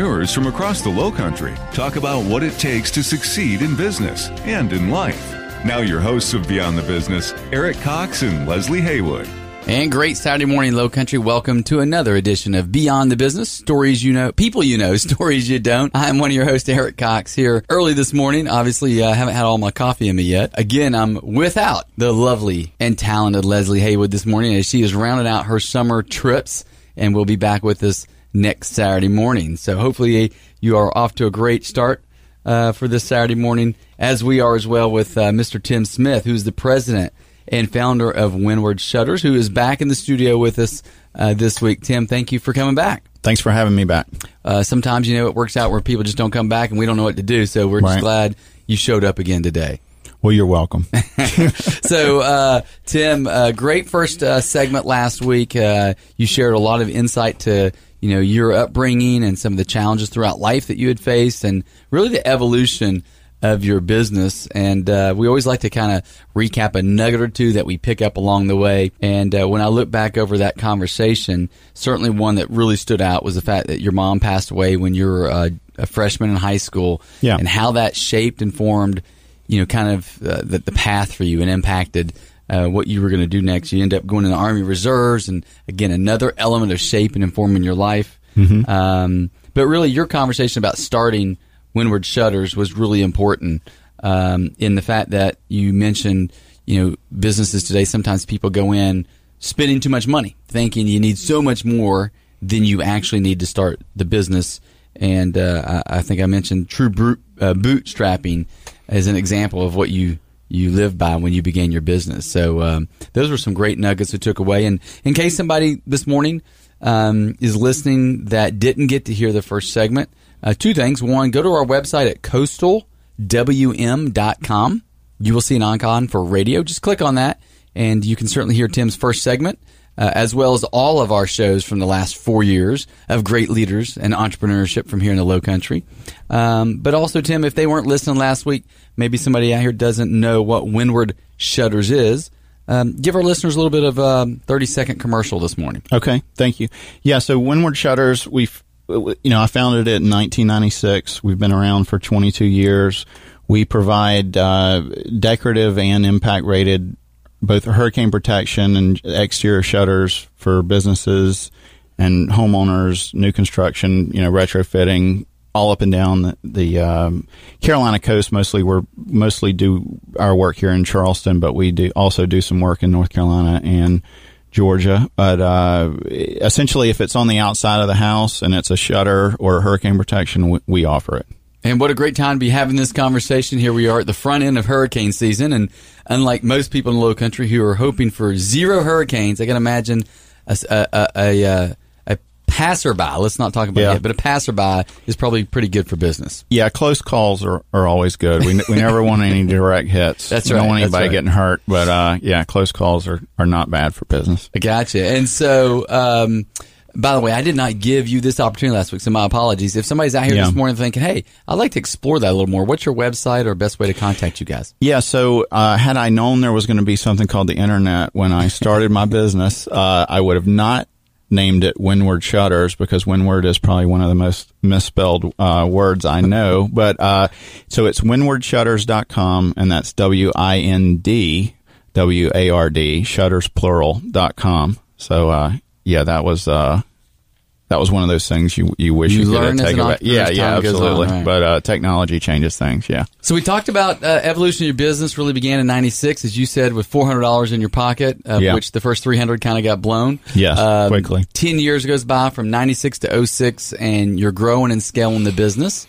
entrepreneurs from across the Low Country talk about what it takes to succeed in business and in life. Now, your hosts of Beyond the Business, Eric Cox and Leslie Haywood. And great Saturday morning, Low Country. Welcome to another edition of Beyond the Business. Stories you know, people you know, stories you don't. I'm one of your hosts, Eric Cox, here early this morning. Obviously, I uh, haven't had all my coffee in me yet. Again, I'm without the lovely and talented Leslie Haywood this morning as she has rounded out her summer trips and will be back with us next Saturday morning. So hopefully you are off to a great start uh, for this Saturday morning, as we are as well with uh, Mr. Tim Smith, who's the president and founder of Windward Shutters, who is back in the studio with us uh, this week. Tim, thank you for coming back. Thanks for having me back. Uh, sometimes, you know, it works out where people just don't come back and we don't know what to do. So we're right. just glad you showed up again today. Well, you're welcome. so, uh, Tim, uh, great first uh, segment last week. Uh, you shared a lot of insight to you know your upbringing and some of the challenges throughout life that you had faced, and really the evolution of your business. And uh, we always like to kind of recap a nugget or two that we pick up along the way. And uh, when I look back over that conversation, certainly one that really stood out was the fact that your mom passed away when you were uh, a freshman in high school, yeah. and how that shaped and formed, you know, kind of uh, the, the path for you and impacted uh, what you were going to do next. You end up going in the Army Reserves, and again, another element of shaping and forming your life. Mm-hmm. Um, but really, your conversation about starting Windward Shutters was really important um, in the fact that you mentioned, you know, businesses today. Sometimes people go in spending too much money, thinking you need so much more than you actually need to start the business. And uh, I, I, think I mentioned true boot, uh, bootstrapping as an example of what you you live by when you began your business. So um, those were some great nuggets we took away. And in case somebody this morning um, is listening that didn't get to hear the first segment, uh, two things. One, go to our website at coastalwm.com. You will see an icon for radio. Just click on that, and you can certainly hear Tim's first segment uh, as well as all of our shows from the last four years of great leaders and entrepreneurship from here in the Low Country. Um, but also, Tim, if they weren't listening last week, maybe somebody out here doesn't know what Windward Shutters is. Um, give our listeners a little bit of a um, 30 second commercial this morning. Okay, thank you. Yeah, so Windward Shutters, we've you know, I founded it in 1996. We've been around for 22 years. We provide uh, decorative and impact rated both hurricane protection and exterior shutters for businesses and homeowners, new construction, you know, retrofitting, all up and down the, the um, Carolina coast. Mostly, we're mostly do our work here in Charleston, but we do also do some work in North Carolina and Georgia. But uh, essentially, if it's on the outside of the house and it's a shutter or hurricane protection, we, we offer it. And what a great time to be having this conversation. Here we are at the front end of hurricane season. And unlike most people in the low country who are hoping for zero hurricanes, I can imagine a, a, a, a, a passerby, let's not talk about yeah. it, but a passerby is probably pretty good for business. Yeah, close calls are, are always good. We, we never want any direct hits. That's we right. don't want anybody right. getting hurt. But uh, yeah, close calls are, are not bad for business. I gotcha. And so, um, by the way, I did not give you this opportunity last week, so my apologies. If somebody's out here yeah. this morning thinking, "Hey, I'd like to explore that a little more," what's your website or best way to contact you guys? Yeah, so uh, had I known there was going to be something called the internet when I started my business, uh, I would have not named it Windward Shutters because Windward is probably one of the most misspelled uh, words I know. But uh, so it's windwardshutters.com, and that's W I N D W A R D shutters plural dot com. So uh, yeah, that was uh, that was one of those things you you wish you, you could take it back. Yeah, yeah, absolutely. On, right. But uh, technology changes things. Yeah. So we talked about uh, evolution of your business. Really began in '96, as you said, with four hundred dollars in your pocket, of yeah. which the first three hundred kind of got blown. Yes, um, quickly. Ten years goes by from '96 to 06, and you're growing and scaling the business.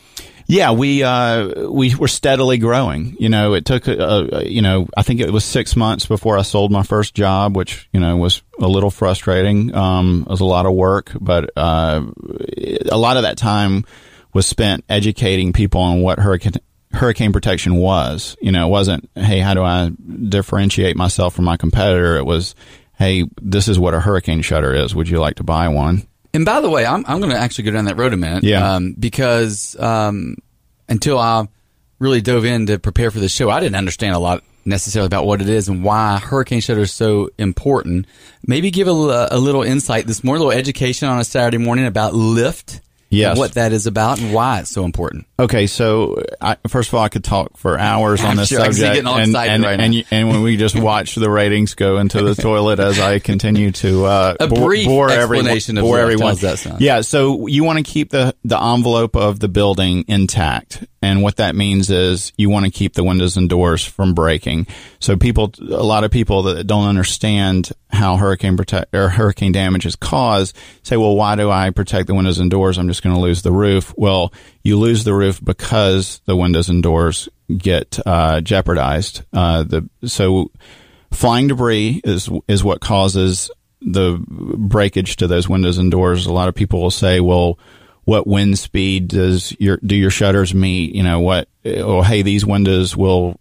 Yeah, we uh, we were steadily growing. You know, it took uh, uh, you know I think it was six months before I sold my first job, which you know was a little frustrating. Um, it was a lot of work, but uh, a lot of that time was spent educating people on what hurricane hurricane protection was. You know, it wasn't, hey, how do I differentiate myself from my competitor? It was, hey, this is what a hurricane shutter is. Would you like to buy one? And by the way, I'm, I'm going to actually go down that road a minute. Yeah. Um, because um, until I really dove in to prepare for the show, I didn't understand a lot necessarily about what it is and why hurricane shutter is so important. Maybe give a, a little insight this morning, a little education on a Saturday morning about lift. Yes. What that is about and why it's so important. Okay, so I, first of all, I could talk for hours on this sure. Subject, and and, right and, and when we just watch the ratings go into the toilet as I continue to uh, A bore, brief bore everyone, explanation of bore everyone. How's that sound? Yeah, so you want to keep the the envelope of the building intact, and what that means is you want to keep the windows and doors from breaking. So people, a lot of people that don't understand how hurricane protect or hurricane damage is caused say, well, why do I protect the windows and doors? I'm just going to lose the roof. Well, you lose the roof because the windows and doors get uh, jeopardized. Uh, the so flying debris is is what causes the breakage to those windows and doors. A lot of people will say, well, what wind speed does your do your shutters meet? You know what? Oh, hey, these windows will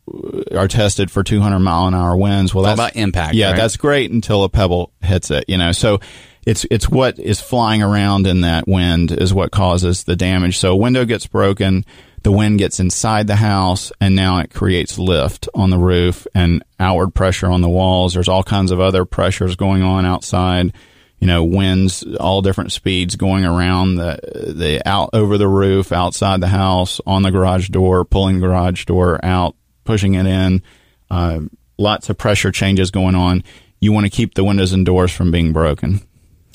are tested for 200 mile an hour winds. Well, It's that's about impact, Yeah, right? that's great until a pebble hits it. You know, so it's it's what is flying around in that wind is what causes the damage. So a window gets broken, the wind gets inside the house, and now it creates lift on the roof and outward pressure on the walls. There's all kinds of other pressures going on outside. You know, winds all different speeds going around the the out over the roof, outside the house, on the garage door, pulling the garage door out, pushing it in. Uh, lots of pressure changes going on. You want to keep the windows and doors from being broken.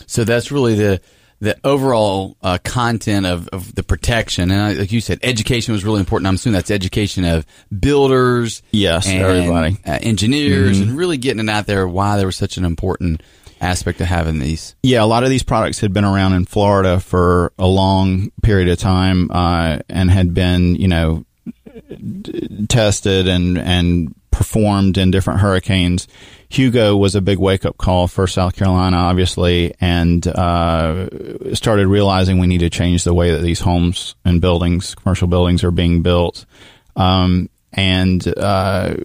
So that's really the the overall uh, content of, of the protection. And I, like you said, education was really important. I'm assuming that's education of builders, Yes, and, everybody. uh, engineers, and really getting it out there why there was such an important aspect of having these. Yeah, a lot of these products had been around in Florida for a long period of time uh, and had been, you know, d- tested and and performed in different hurricanes. Hugo was a big wake up call for South Carolina, obviously, and uh, started realizing we need to change the way that these homes and buildings, commercial buildings, are being built. Um, and uh,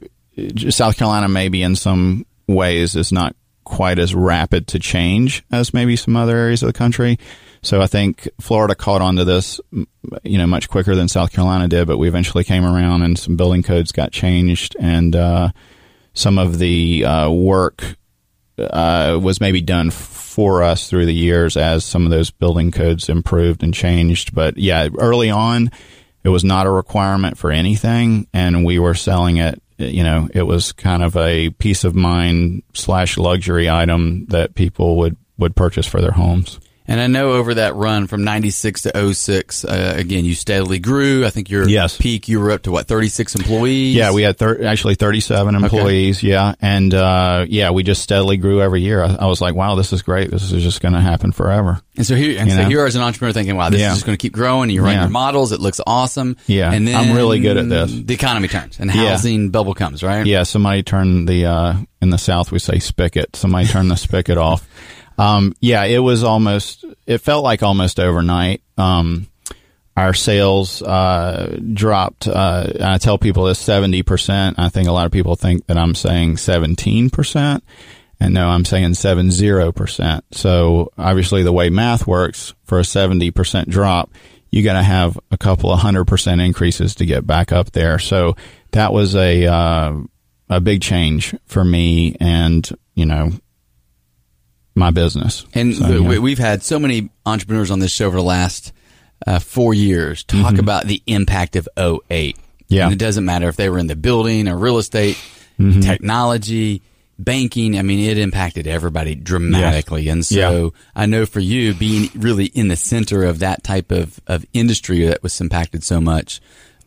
South Carolina, maybe in some ways, is not quite as rapid to change as maybe some other areas of the country. So I think Florida caught on to this, you know, much quicker than South Carolina did, but we eventually came around and some building codes got changed and, uh, some of the, uh, work, uh, was maybe done for us through the years as some of those building codes improved and changed. But yeah, early on, it was not a requirement for anything and we were selling it you know it was kind of a peace of mind slash luxury item that people would would purchase for their homes And I know over that run from 96 to 06, uh, again, you steadily grew. I think your Yes. peak, you were up to what, 36 employees? yeah we had thir- actually 37 employees yeah and uh, yeah we just steadily grew every year I, I was like wow this is great this is just going to happen forever And so here, and so know? here as an entrepreneur thinking, wow, this Yeah. is just going to keep growing. You run Yeah. your models. It looks awesome. Yeah. And then I'm really good at this. The economy turns and Yeah. housing bubble comes, right? Yeah, somebody turned the uh, in the South we say spigot. Somebody turned the spigot off. Um, yeah, it was almost. It felt like almost overnight. Um, our sales uh, dropped. Uh, I tell people this seventy percent. I think a lot of people think that I'm saying seventeen percent, and no, I'm saying seven zero percent. So obviously, the way math works for a seventy percent drop, you got to have a couple of hundred percent increases to get back up there. So that was a uh, a big change for me, and you know, my business. And So, yeah. we, we've had so many entrepreneurs on this show over the last uh, four years talk about the impact of 08. Mm-hmm. Yeah. And it doesn't matter if they were in the building or real estate, Mm-hmm. technology, banking. I mean, it impacted everybody dramatically. And so Yeah. I know for you being really in the center of that type of, of industry that was impacted so much,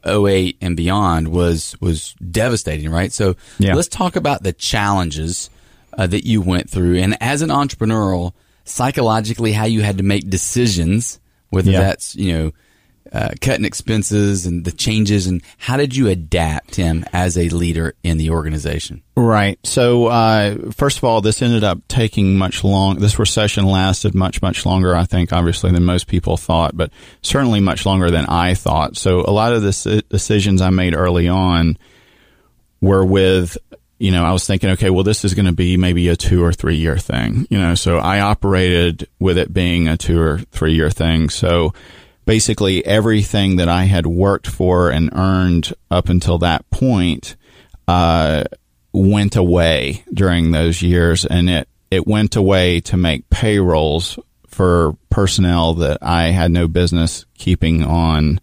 08 and beyond was, was devastating, right? So Yeah. let's talk about the challenges uh, that you went through and as an entrepreneurial psychologically how you had to make decisions whether Yeah. that's you know uh, cutting expenses and the changes, and how did you adapt, Tim, as a leader in the organization? Right. So, uh, first of all, this ended up taking much long. This recession lasted much, much longer, I think, obviously, than most people thought, but certainly much longer than I thought. So, a lot of the decisions I made early on were with you know, I was thinking, okay, well, this is going to be maybe a two or three year thing, you know, so I operated with it being a two or three year thing. So basically everything that I had worked for and earned up until that point, uh, went away during those years and it, it went away to make payrolls for personnel that I had no business keeping on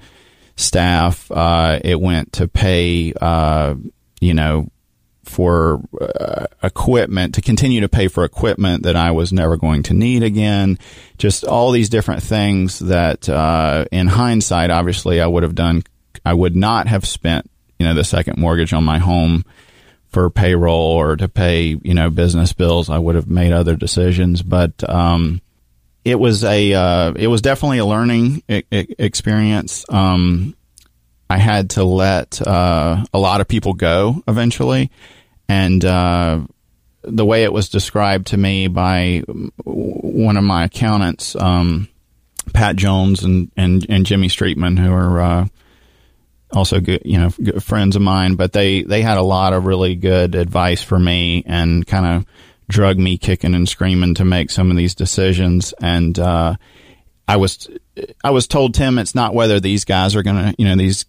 staff. Uh, it went to pay, uh, you know, for uh, equipment to continue to pay for equipment that I was never going to need again. Just all these different things that, uh, in hindsight, obviously I would have done. I would not have spent, you know, the second mortgage on my home for payroll or to pay, you know, business bills. I would have made other decisions, but, um, it was a, uh, it was definitely a learning I- I experience. Um, I had to let uh, a lot of people go eventually. And uh, the way it was described to me by one of my accountants, um, Pat Jones and, and, and Jimmy Streetman, who are uh, also good, you know, good friends of mine, but they, they had a lot of really good advice for me and kind of drug me kicking and screaming to make some of these decisions. And uh, I was I was told Tim, it's not whether these guys are going to, you know, these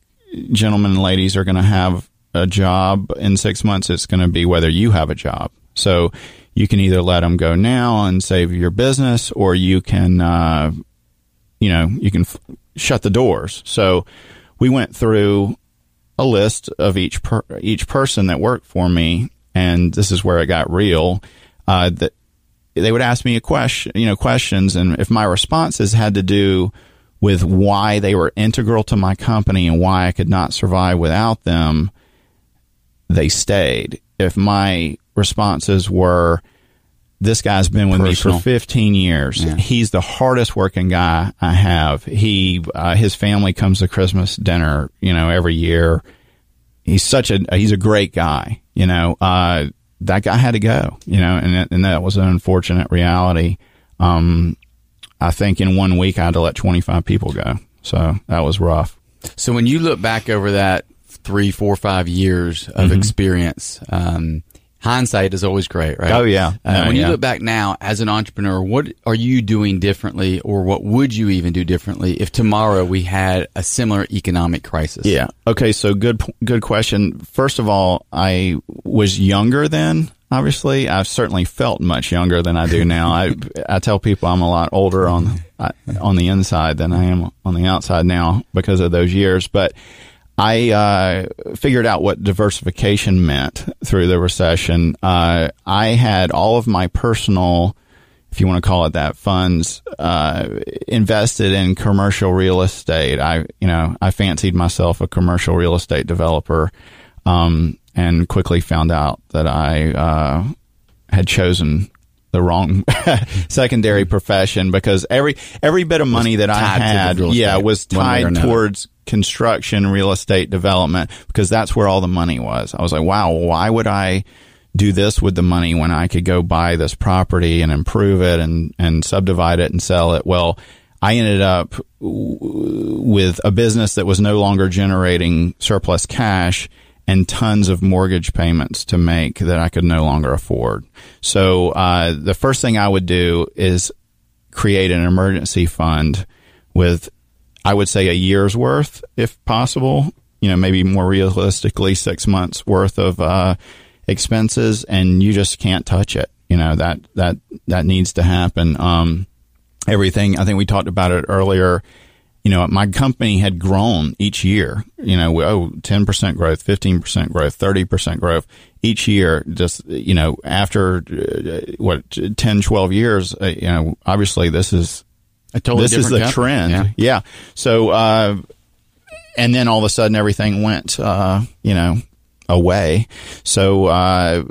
gentlemen and ladies are going to have a job in six months, it's going to be whether you have a job. So you can either let them go now and save your business, or you can, uh, you know, you can f- shut the doors. So we went through a list of each per- each person that worked for me, and this is where it got real. Uh, that they would ask me a question, you know, questions, and if my responses had to do with why they were integral to my company and why I could not survive without them, they stayed. If my responses were, this guy's been with Personal. me for 15 years. Yeah. He's the hardest working guy I have. He, uh, his family comes to Christmas dinner, you know, every year. He's such a, he's a great guy, you know, uh, that guy had to go, you know, and, and that was an unfortunate reality. Um, I think in one week I had to let 25 people go. So that was rough. So when you look back over that three, four, five years of mm-hmm. experience. Um, hindsight is always great, right? Oh yeah. Uh, when yeah. you look back now as an entrepreneur, what are you doing differently, or what would you even do differently if tomorrow we had a similar economic crisis? Yeah. Okay. So good, good question. First of all, I was younger then. Obviously, I've certainly felt much younger than I do now. I I tell people I'm a lot older on on the inside than I am on the outside now because of those years, but I uh, figured out what diversification meant through the recession. Uh, I had all of my personal, if you want to call it that, funds uh, invested in commercial real estate. I, you know, I fancied myself a commercial real estate developer, um, and quickly found out that I uh, had chosen the wrong secondary profession because every every bit of money that I had, yeah, was tied towards construction, real estate development because that's where all the money was. I was like, wow, why would I do this with the money when I could go buy this property and improve it and and subdivide it and sell it? Well, I ended up with a business that was no longer generating surplus cash and tons of mortgage payments to make that I could no longer afford. So uh, the first thing I would do is create an emergency fund with, I would say, a year's worth, if possible. You know, maybe more realistically, six months worth of uh, expenses, and you just can't touch it. You know that that that needs to happen. Um, everything. I think we talked about it earlier you know, my company had grown each year, you know, oh, 10% growth, 15% growth, 30% growth each year. Just, you know, after uh, what, 10, 12 years, uh, you know, obviously this is, a totally this is the company. trend. Yeah. yeah. So, uh, and then all of a sudden everything went, uh, you know, away. So, uh,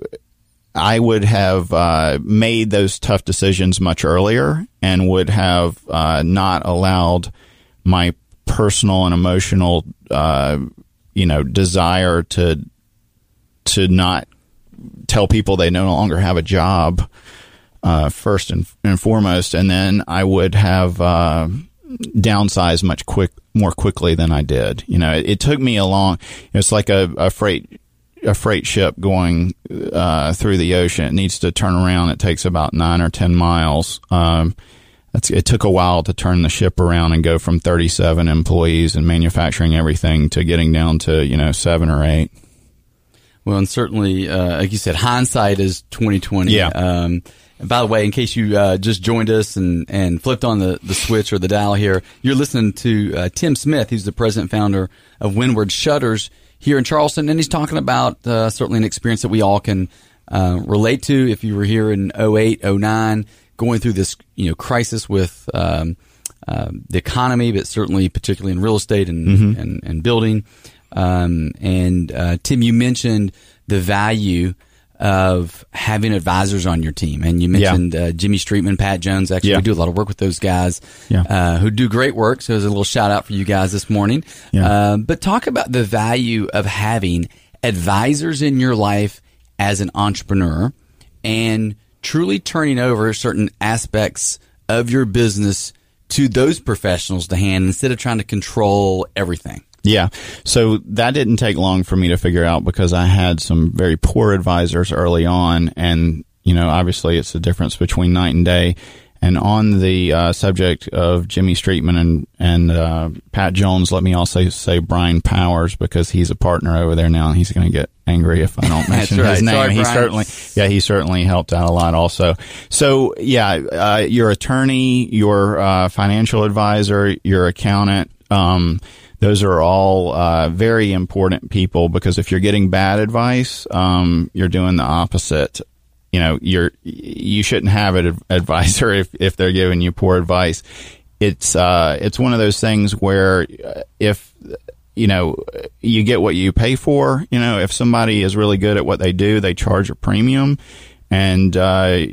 I would have uh, made those tough decisions much earlier and would have uh, not allowed my personal and emotional, uh, you know, desire to to not tell people they no longer have a job uh, first and, and, foremost, and then I would have uh, downsized much quick more quickly than I did. You know, it, it took me a long. It's like a, a freight a freight ship going uh, through the ocean. It needs to turn around. It takes about nine or ten miles. Um, it took a while to turn the ship around and go from 37 employees and manufacturing everything to getting down to you know seven or eight. Well, and certainly, uh, like you said, hindsight is 2020. Yeah. Um, and by the way, in case you uh, just joined us and, and flipped on the, the switch or the dial here, you're listening to uh, Tim Smith. He's the president founder of Windward Shutters here in Charleston, and he's talking about uh, certainly an experience that we all can uh, relate to. If you were here in 08, 09, going through this you know crisis with um, uh, the economy, but certainly particularly in real estate and mm-hmm. and, and, building. Um, and uh, Tim, you mentioned the value of having advisors on your team. And you mentioned yeah. uh, Jimmy Streetman, Pat Jones. Actually, yeah. we do a lot of work with those guys yeah. uh, who do great work. So there's a little shout out for you guys this morning. Uh, but talk about the value of having advisors in your life as an entrepreneur and truly turning over certain aspects of your business to those professionals to hand instead of trying to control everything. Yeah. So that didn't take long for me to figure out because I had some very poor advisors early on. And, you know, obviously it's the difference between night and day. And on the uh, subject of Jimmy Streetman and and uh, Pat Jones, let me also say Brian Powers because he's a partner over there now, and he's going to get angry if I don't mention right. his name. Sorry, he Brian. certainly, yeah, he certainly helped out a lot. Also, so yeah, uh, your attorney, your uh, financial advisor, your accountant. Um, those are all uh, very important people because if you're getting bad advice, um, you're doing the opposite. You know, you're you shouldn't have an advisor if if they're giving you poor advice. It's uh, it's one of those things where uh, if you know you get what you pay for. You know, if somebody is really good at what they do, they charge a premium, and uh,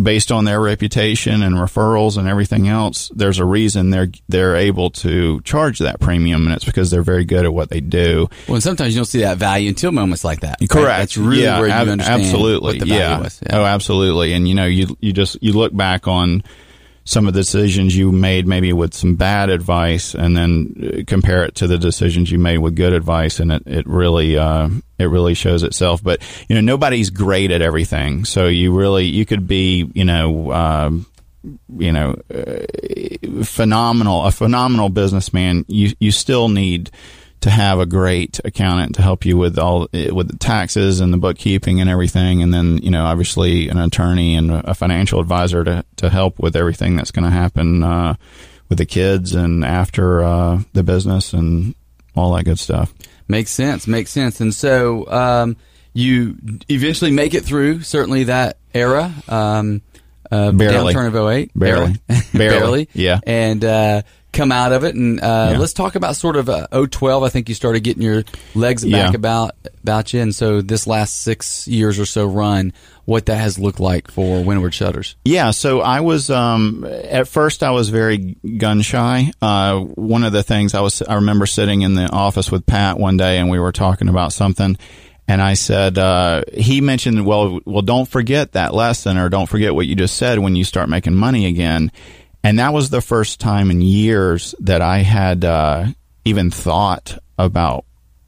based on their reputation and referrals and everything else, there's a reason they're they're able to charge that premium, and it's because they're very good at what they do. Well, and sometimes you don't see that value until moments like that. Correct. Right? That's really yeah, where you ab- understand absolutely. yeah. yeah. Oh, absolutely. And you know, you you just you look back on some of the decisions you made maybe with some bad advice and then uh, compare it to the decisions you made with good advice and it, it really uh, it really shows itself. But you know nobody's great at everything. So you really you could be you know um, you know uh, phenomenal a phenomenal businessman. You you still need to have a great accountant to help you with all with the taxes and the bookkeeping and everything, and then you know obviously an attorney and a financial advisor to to help with everything that's going to happen uh, with the kids and after uh, the business and all that good stuff. Makes sense. Makes sense. And so um, you eventually make it through certainly that era. Um, uh, barely. downturn of 08. Barely. Barely. barely. Yeah. And, uh, come out of it. And uh, Yeah. let's talk about sort of uh, 012. I think you started getting your legs back Yeah. about about you. And so this last six years or so run, what that has looked like for Windward Shutters. Yeah, so I was um, at first I was very gun shy. Uh, one of the things I was I remember sitting in the office with Pat one day and we were talking about something, and I said uh, he mentioned well well don't forget that lesson or don't forget what you just said when you start making money again, and that was the first time in years that I had uh, even thought about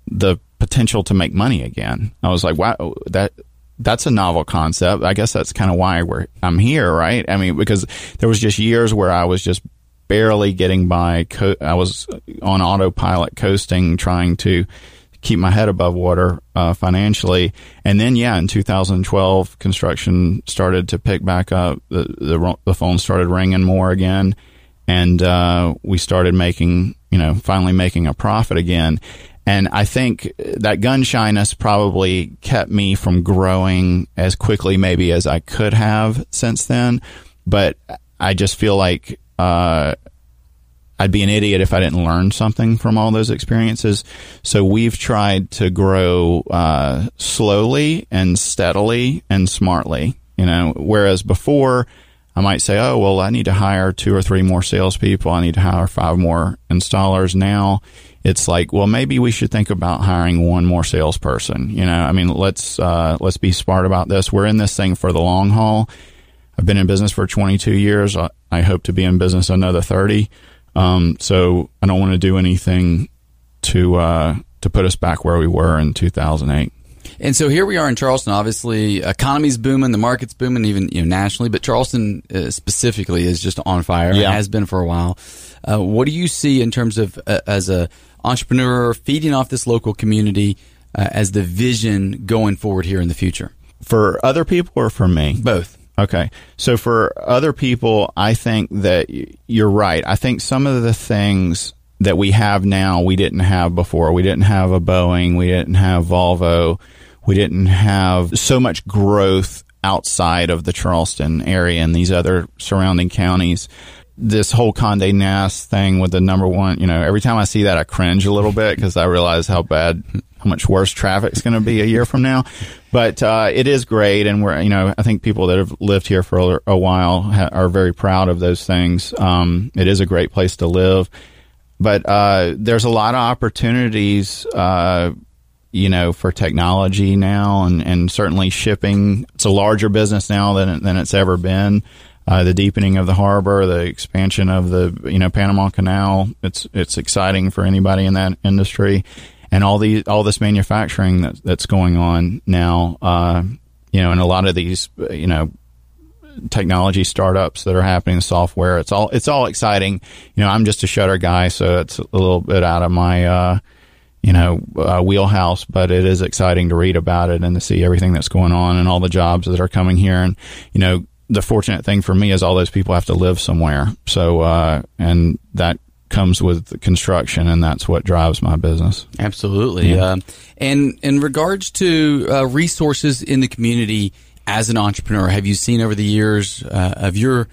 the potential to make money again. I was like, wow, that that's a novel concept. I guess that's kind of why we're I'm here, right? I mean, because there was just years where I was just barely getting by. Co- I was on autopilot, coasting, trying to keep my head above water uh, financially. And then, yeah, in 2012, construction started to pick back up. The the, the phone started ringing more again, and uh, we started making, you know, finally making a profit again. And I think that gun shyness probably kept me from growing as quickly, maybe as I could have since then. But I just feel like uh, I'd be an idiot if I didn't learn something from all those experiences. So we've tried to grow uh, slowly and steadily and smartly. You know, whereas before I might say, oh, well, I need to hire two or three more salespeople. I need to hire five more installers. Now it's like, well, maybe we should think about hiring one more salesperson. You know, I mean, let's, uh, let's be smart about this. We're in this thing for the long haul. I've been in business for 22 years. I, I hope to be in business another 30. Um, so I don't want to do anything to, uh, to put us back where we were in 2008. And so here we are in Charleston. Obviously, economy's booming, the market's booming, even you know nationally. But Charleston uh, specifically is just on fire. Yeah. It has been for a while. Uh, what do you see in terms of uh, as a entrepreneur feeding off this local community uh, as the vision going forward here in the future? For other people or for me? Both. Okay. So for other people, I think that you're right. I think some of the things that we have now we didn't have before. We didn't have a Boeing. We didn't have Volvo. We didn't have so much growth outside of the Charleston area and these other surrounding counties. This whole Condé Nast thing with the number one, you know, every time I see that, I cringe a little bit because I realize how bad, how much worse traffic's going to be a year from now. But uh, it is great, and we're, you know, I think people that have lived here for a, a while ha- are very proud of those things. Um, it is a great place to live, but uh, there's a lot of opportunities. Uh, you know, for technology now and, and certainly shipping. It's a larger business now than, than it's ever been. Uh, the deepening of the harbor, the expansion of the, you know, Panama Canal. It's, it's exciting for anybody in that industry and all the, all this manufacturing that, that's going on now. Uh, you know, and a lot of these, you know, technology startups that are happening, software. It's all, it's all exciting. You know, I'm just a shutter guy, so it's a little bit out of my, uh, you know, uh, wheelhouse, but it is exciting to read about it and to see everything that's going on and all the jobs that are coming here. And, you know, the fortunate thing for me is all those people have to live somewhere. So, uh, and that comes with construction and that's what drives my business. Absolutely. Yeah. Uh, and in regards to uh, resources in the community as an entrepreneur, have you seen over the years uh, of your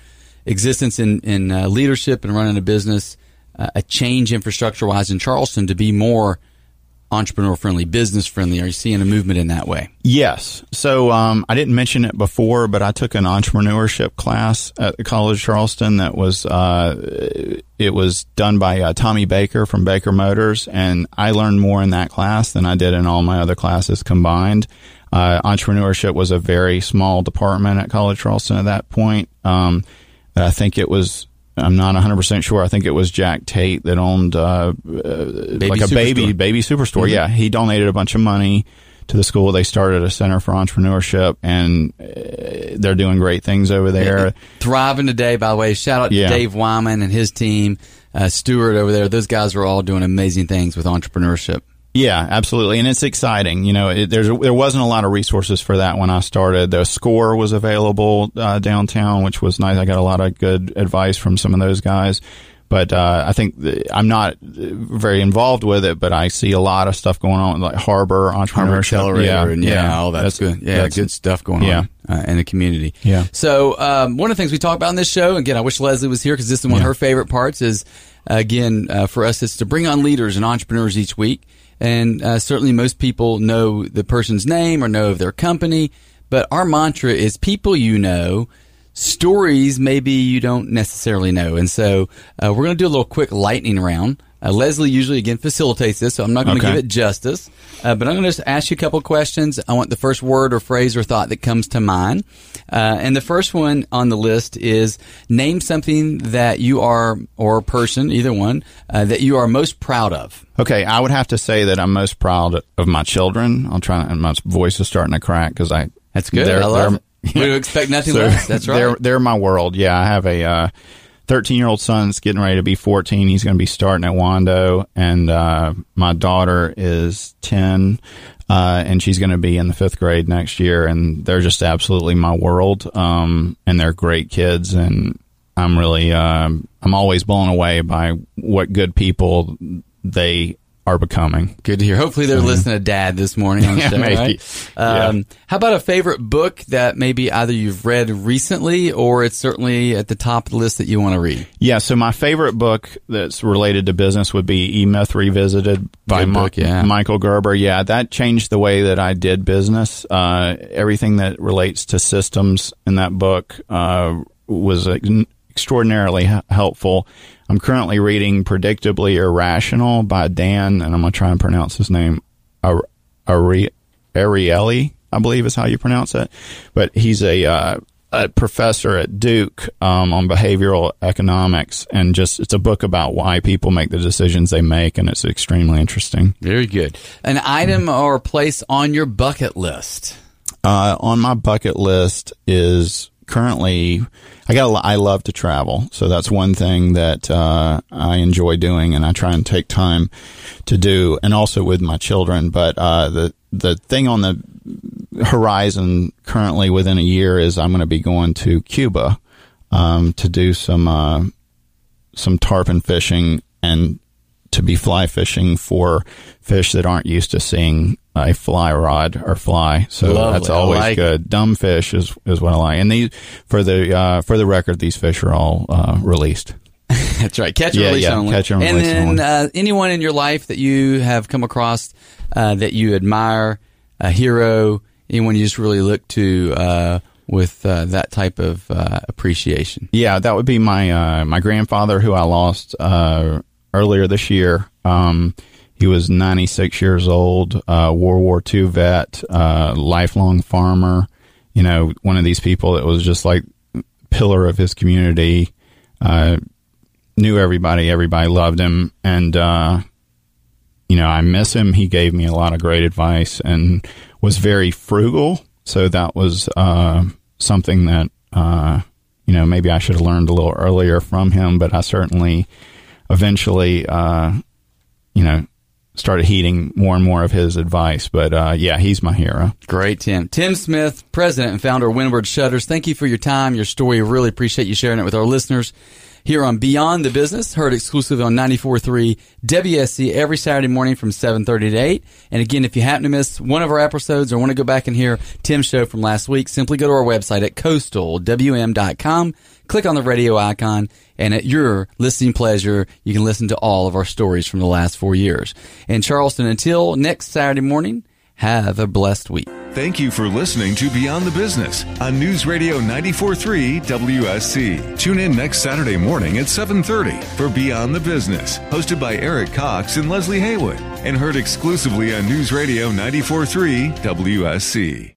existence in, in uh, leadership and running a business uh, a change infrastructure wise in Charleston to be more entrepreneur friendly, business friendly? Are you seeing a movement in that way? Yes. So um, I didn't mention it before, but I took an entrepreneurship class at the College of Charleston that was uh, it was done by uh, Tommy Baker from Baker Motors, and I learned more in that class than I did in all my other classes combined. Uh, entrepreneurship was a very small department at College Charleston at that point. Um, I think it was I'm not 100% sure. I think it was Jack Tate that owned uh, uh, like a Superstore. baby baby superstore. Mm-hmm. Yeah, he donated a bunch of money to the school. They started a center for entrepreneurship, and uh, they're doing great things over there. Thriving today, by the way. Shout out Yeah. to Dave Wyman and his team, uh, Stewart over there. Those guys are all doing amazing things with entrepreneurship. Yeah, absolutely, and it's exciting. You know, it, there's there wasn't a lot of resources for that when I started. The score was available uh, downtown, which was nice. I got a lot of good advice from some of those guys. But uh, I think th- I'm not very involved with it, but I see a lot of stuff going on, like Harbor Harbor Entrepreneurship. Accelerator and yeah, all that's, good. Yeah, that's- good stuff going yeah. on uh, in the community. Yeah. So um, one of the things we talk about in this show, again, I wish Leslie was here because this is one of her favorite parts. Is again uh, for us, it's to bring on leaders and entrepreneurs each week, and uh, certainly most people know the person's name or know of their company, but our mantra is people you know. Stories maybe you don't necessarily know, and so uh, we're going to do a little quick lightning round. Uh, Leslie usually again facilitates this, so I'm not going to Okay. give it justice. Uh, but I'm going to just ask you a couple questions. I want the first word or phrase or thought that comes to mind. Uh, and the first one on the list is name something that you are, or person, either one, uh, that you are most proud of. Okay, I would have to say that I'm most proud of my children. I'll try, and my voice is starting to crack because I. That's good. they're- I love they're- it. We would expect nothing So less. That's right. They're they're my world. Yeah, I have a uh, 13 year old son's getting ready to be 14. He's going to be starting at Wando, and uh, my daughter is 10, uh, and she's going to be in the fifth grade next year. And they're just absolutely my world. Um, and they're great kids, and I'm really um, I'm always blown away by what good people they are becoming. Good to hear. Hopefully they're listening to Dad this morning on the Yeah, show. maybe. Right? Um, How about a favorite book that maybe either you've read recently or it's certainly at the top of the list that you want to read? Yeah, so my favorite book that's related to business would be E Myth Revisited by Mi- book, yeah. Michael Gerber. Yeah, that changed the way that I did business. Uh, everything that relates to systems in that book uh, was extraordinarily helpful. I'm currently reading Predictably Irrational by Dan, and I'm going to try and pronounce his name, Ar- Ariely, I believe is how you pronounce it. But he's a, uh, a professor at Duke um, on behavioral economics, and just it's a book about why people make the decisions they make, and it's extremely interesting. Very good. An item or place on your bucket list. Uh, on my bucket list is currently I got I love to travel, so that's one thing that uh, I enjoy doing, and I try and take time to do, and also with my children. But uh, the the thing on the horizon currently within a year is I'm going to be going to Cuba um, to do some uh, some tarpon fishing and to be fly fishing for fish that aren't used to seeing a fly rod or fly. So Lovely. that's always like good. Dumb fish is is what I like. And these for the uh, for the record, these fish are all uh, released. that's right. Catch and yeah, release yeah, only. Catch and, and release then only. Uh, anyone in your life that you have come across uh, that you admire, a hero, anyone you just really look to uh, with uh, that type of appreciation. Yeah, that would be my my grandfather who I lost earlier this year. Um, he was 96 years old, uh, World War II vet, uh, lifelong farmer. You know, one of these people that was just like pillar of his community. Uh, knew everybody, everybody loved him, and uh, you know, I miss him. He gave me a lot of great advice and was very frugal. So that was uh, something that uh, you know maybe I should have learned a little earlier from him. But I certainly eventually, uh, you know, started heeding more and more of his advice. But uh, yeah, he's my hero. Great, Tim. Tim Smith, president and founder of Windward Shutters. Thank you for your time, your story. Really appreciate you sharing it with our listeners here on Beyond the Business, heard exclusively on 94.3 WSC every Saturday morning from 7.30 to 8. And again, if you happen to miss one of our episodes or want to go back and hear Tim's show from last week, simply go to our website at coastalwm.com, click on the radio icon, and at your listening pleasure, you can listen to all of our stories from the last four years. And Charleston, until next Saturday morning, have a blessed week. Thank you for listening to Beyond the Business on News Radio 943 WSC. Tune in next Saturday morning at 7:30 for Beyond the Business, hosted by Eric Cox and Leslie Haywood, and heard exclusively on News Radio 943 WSC.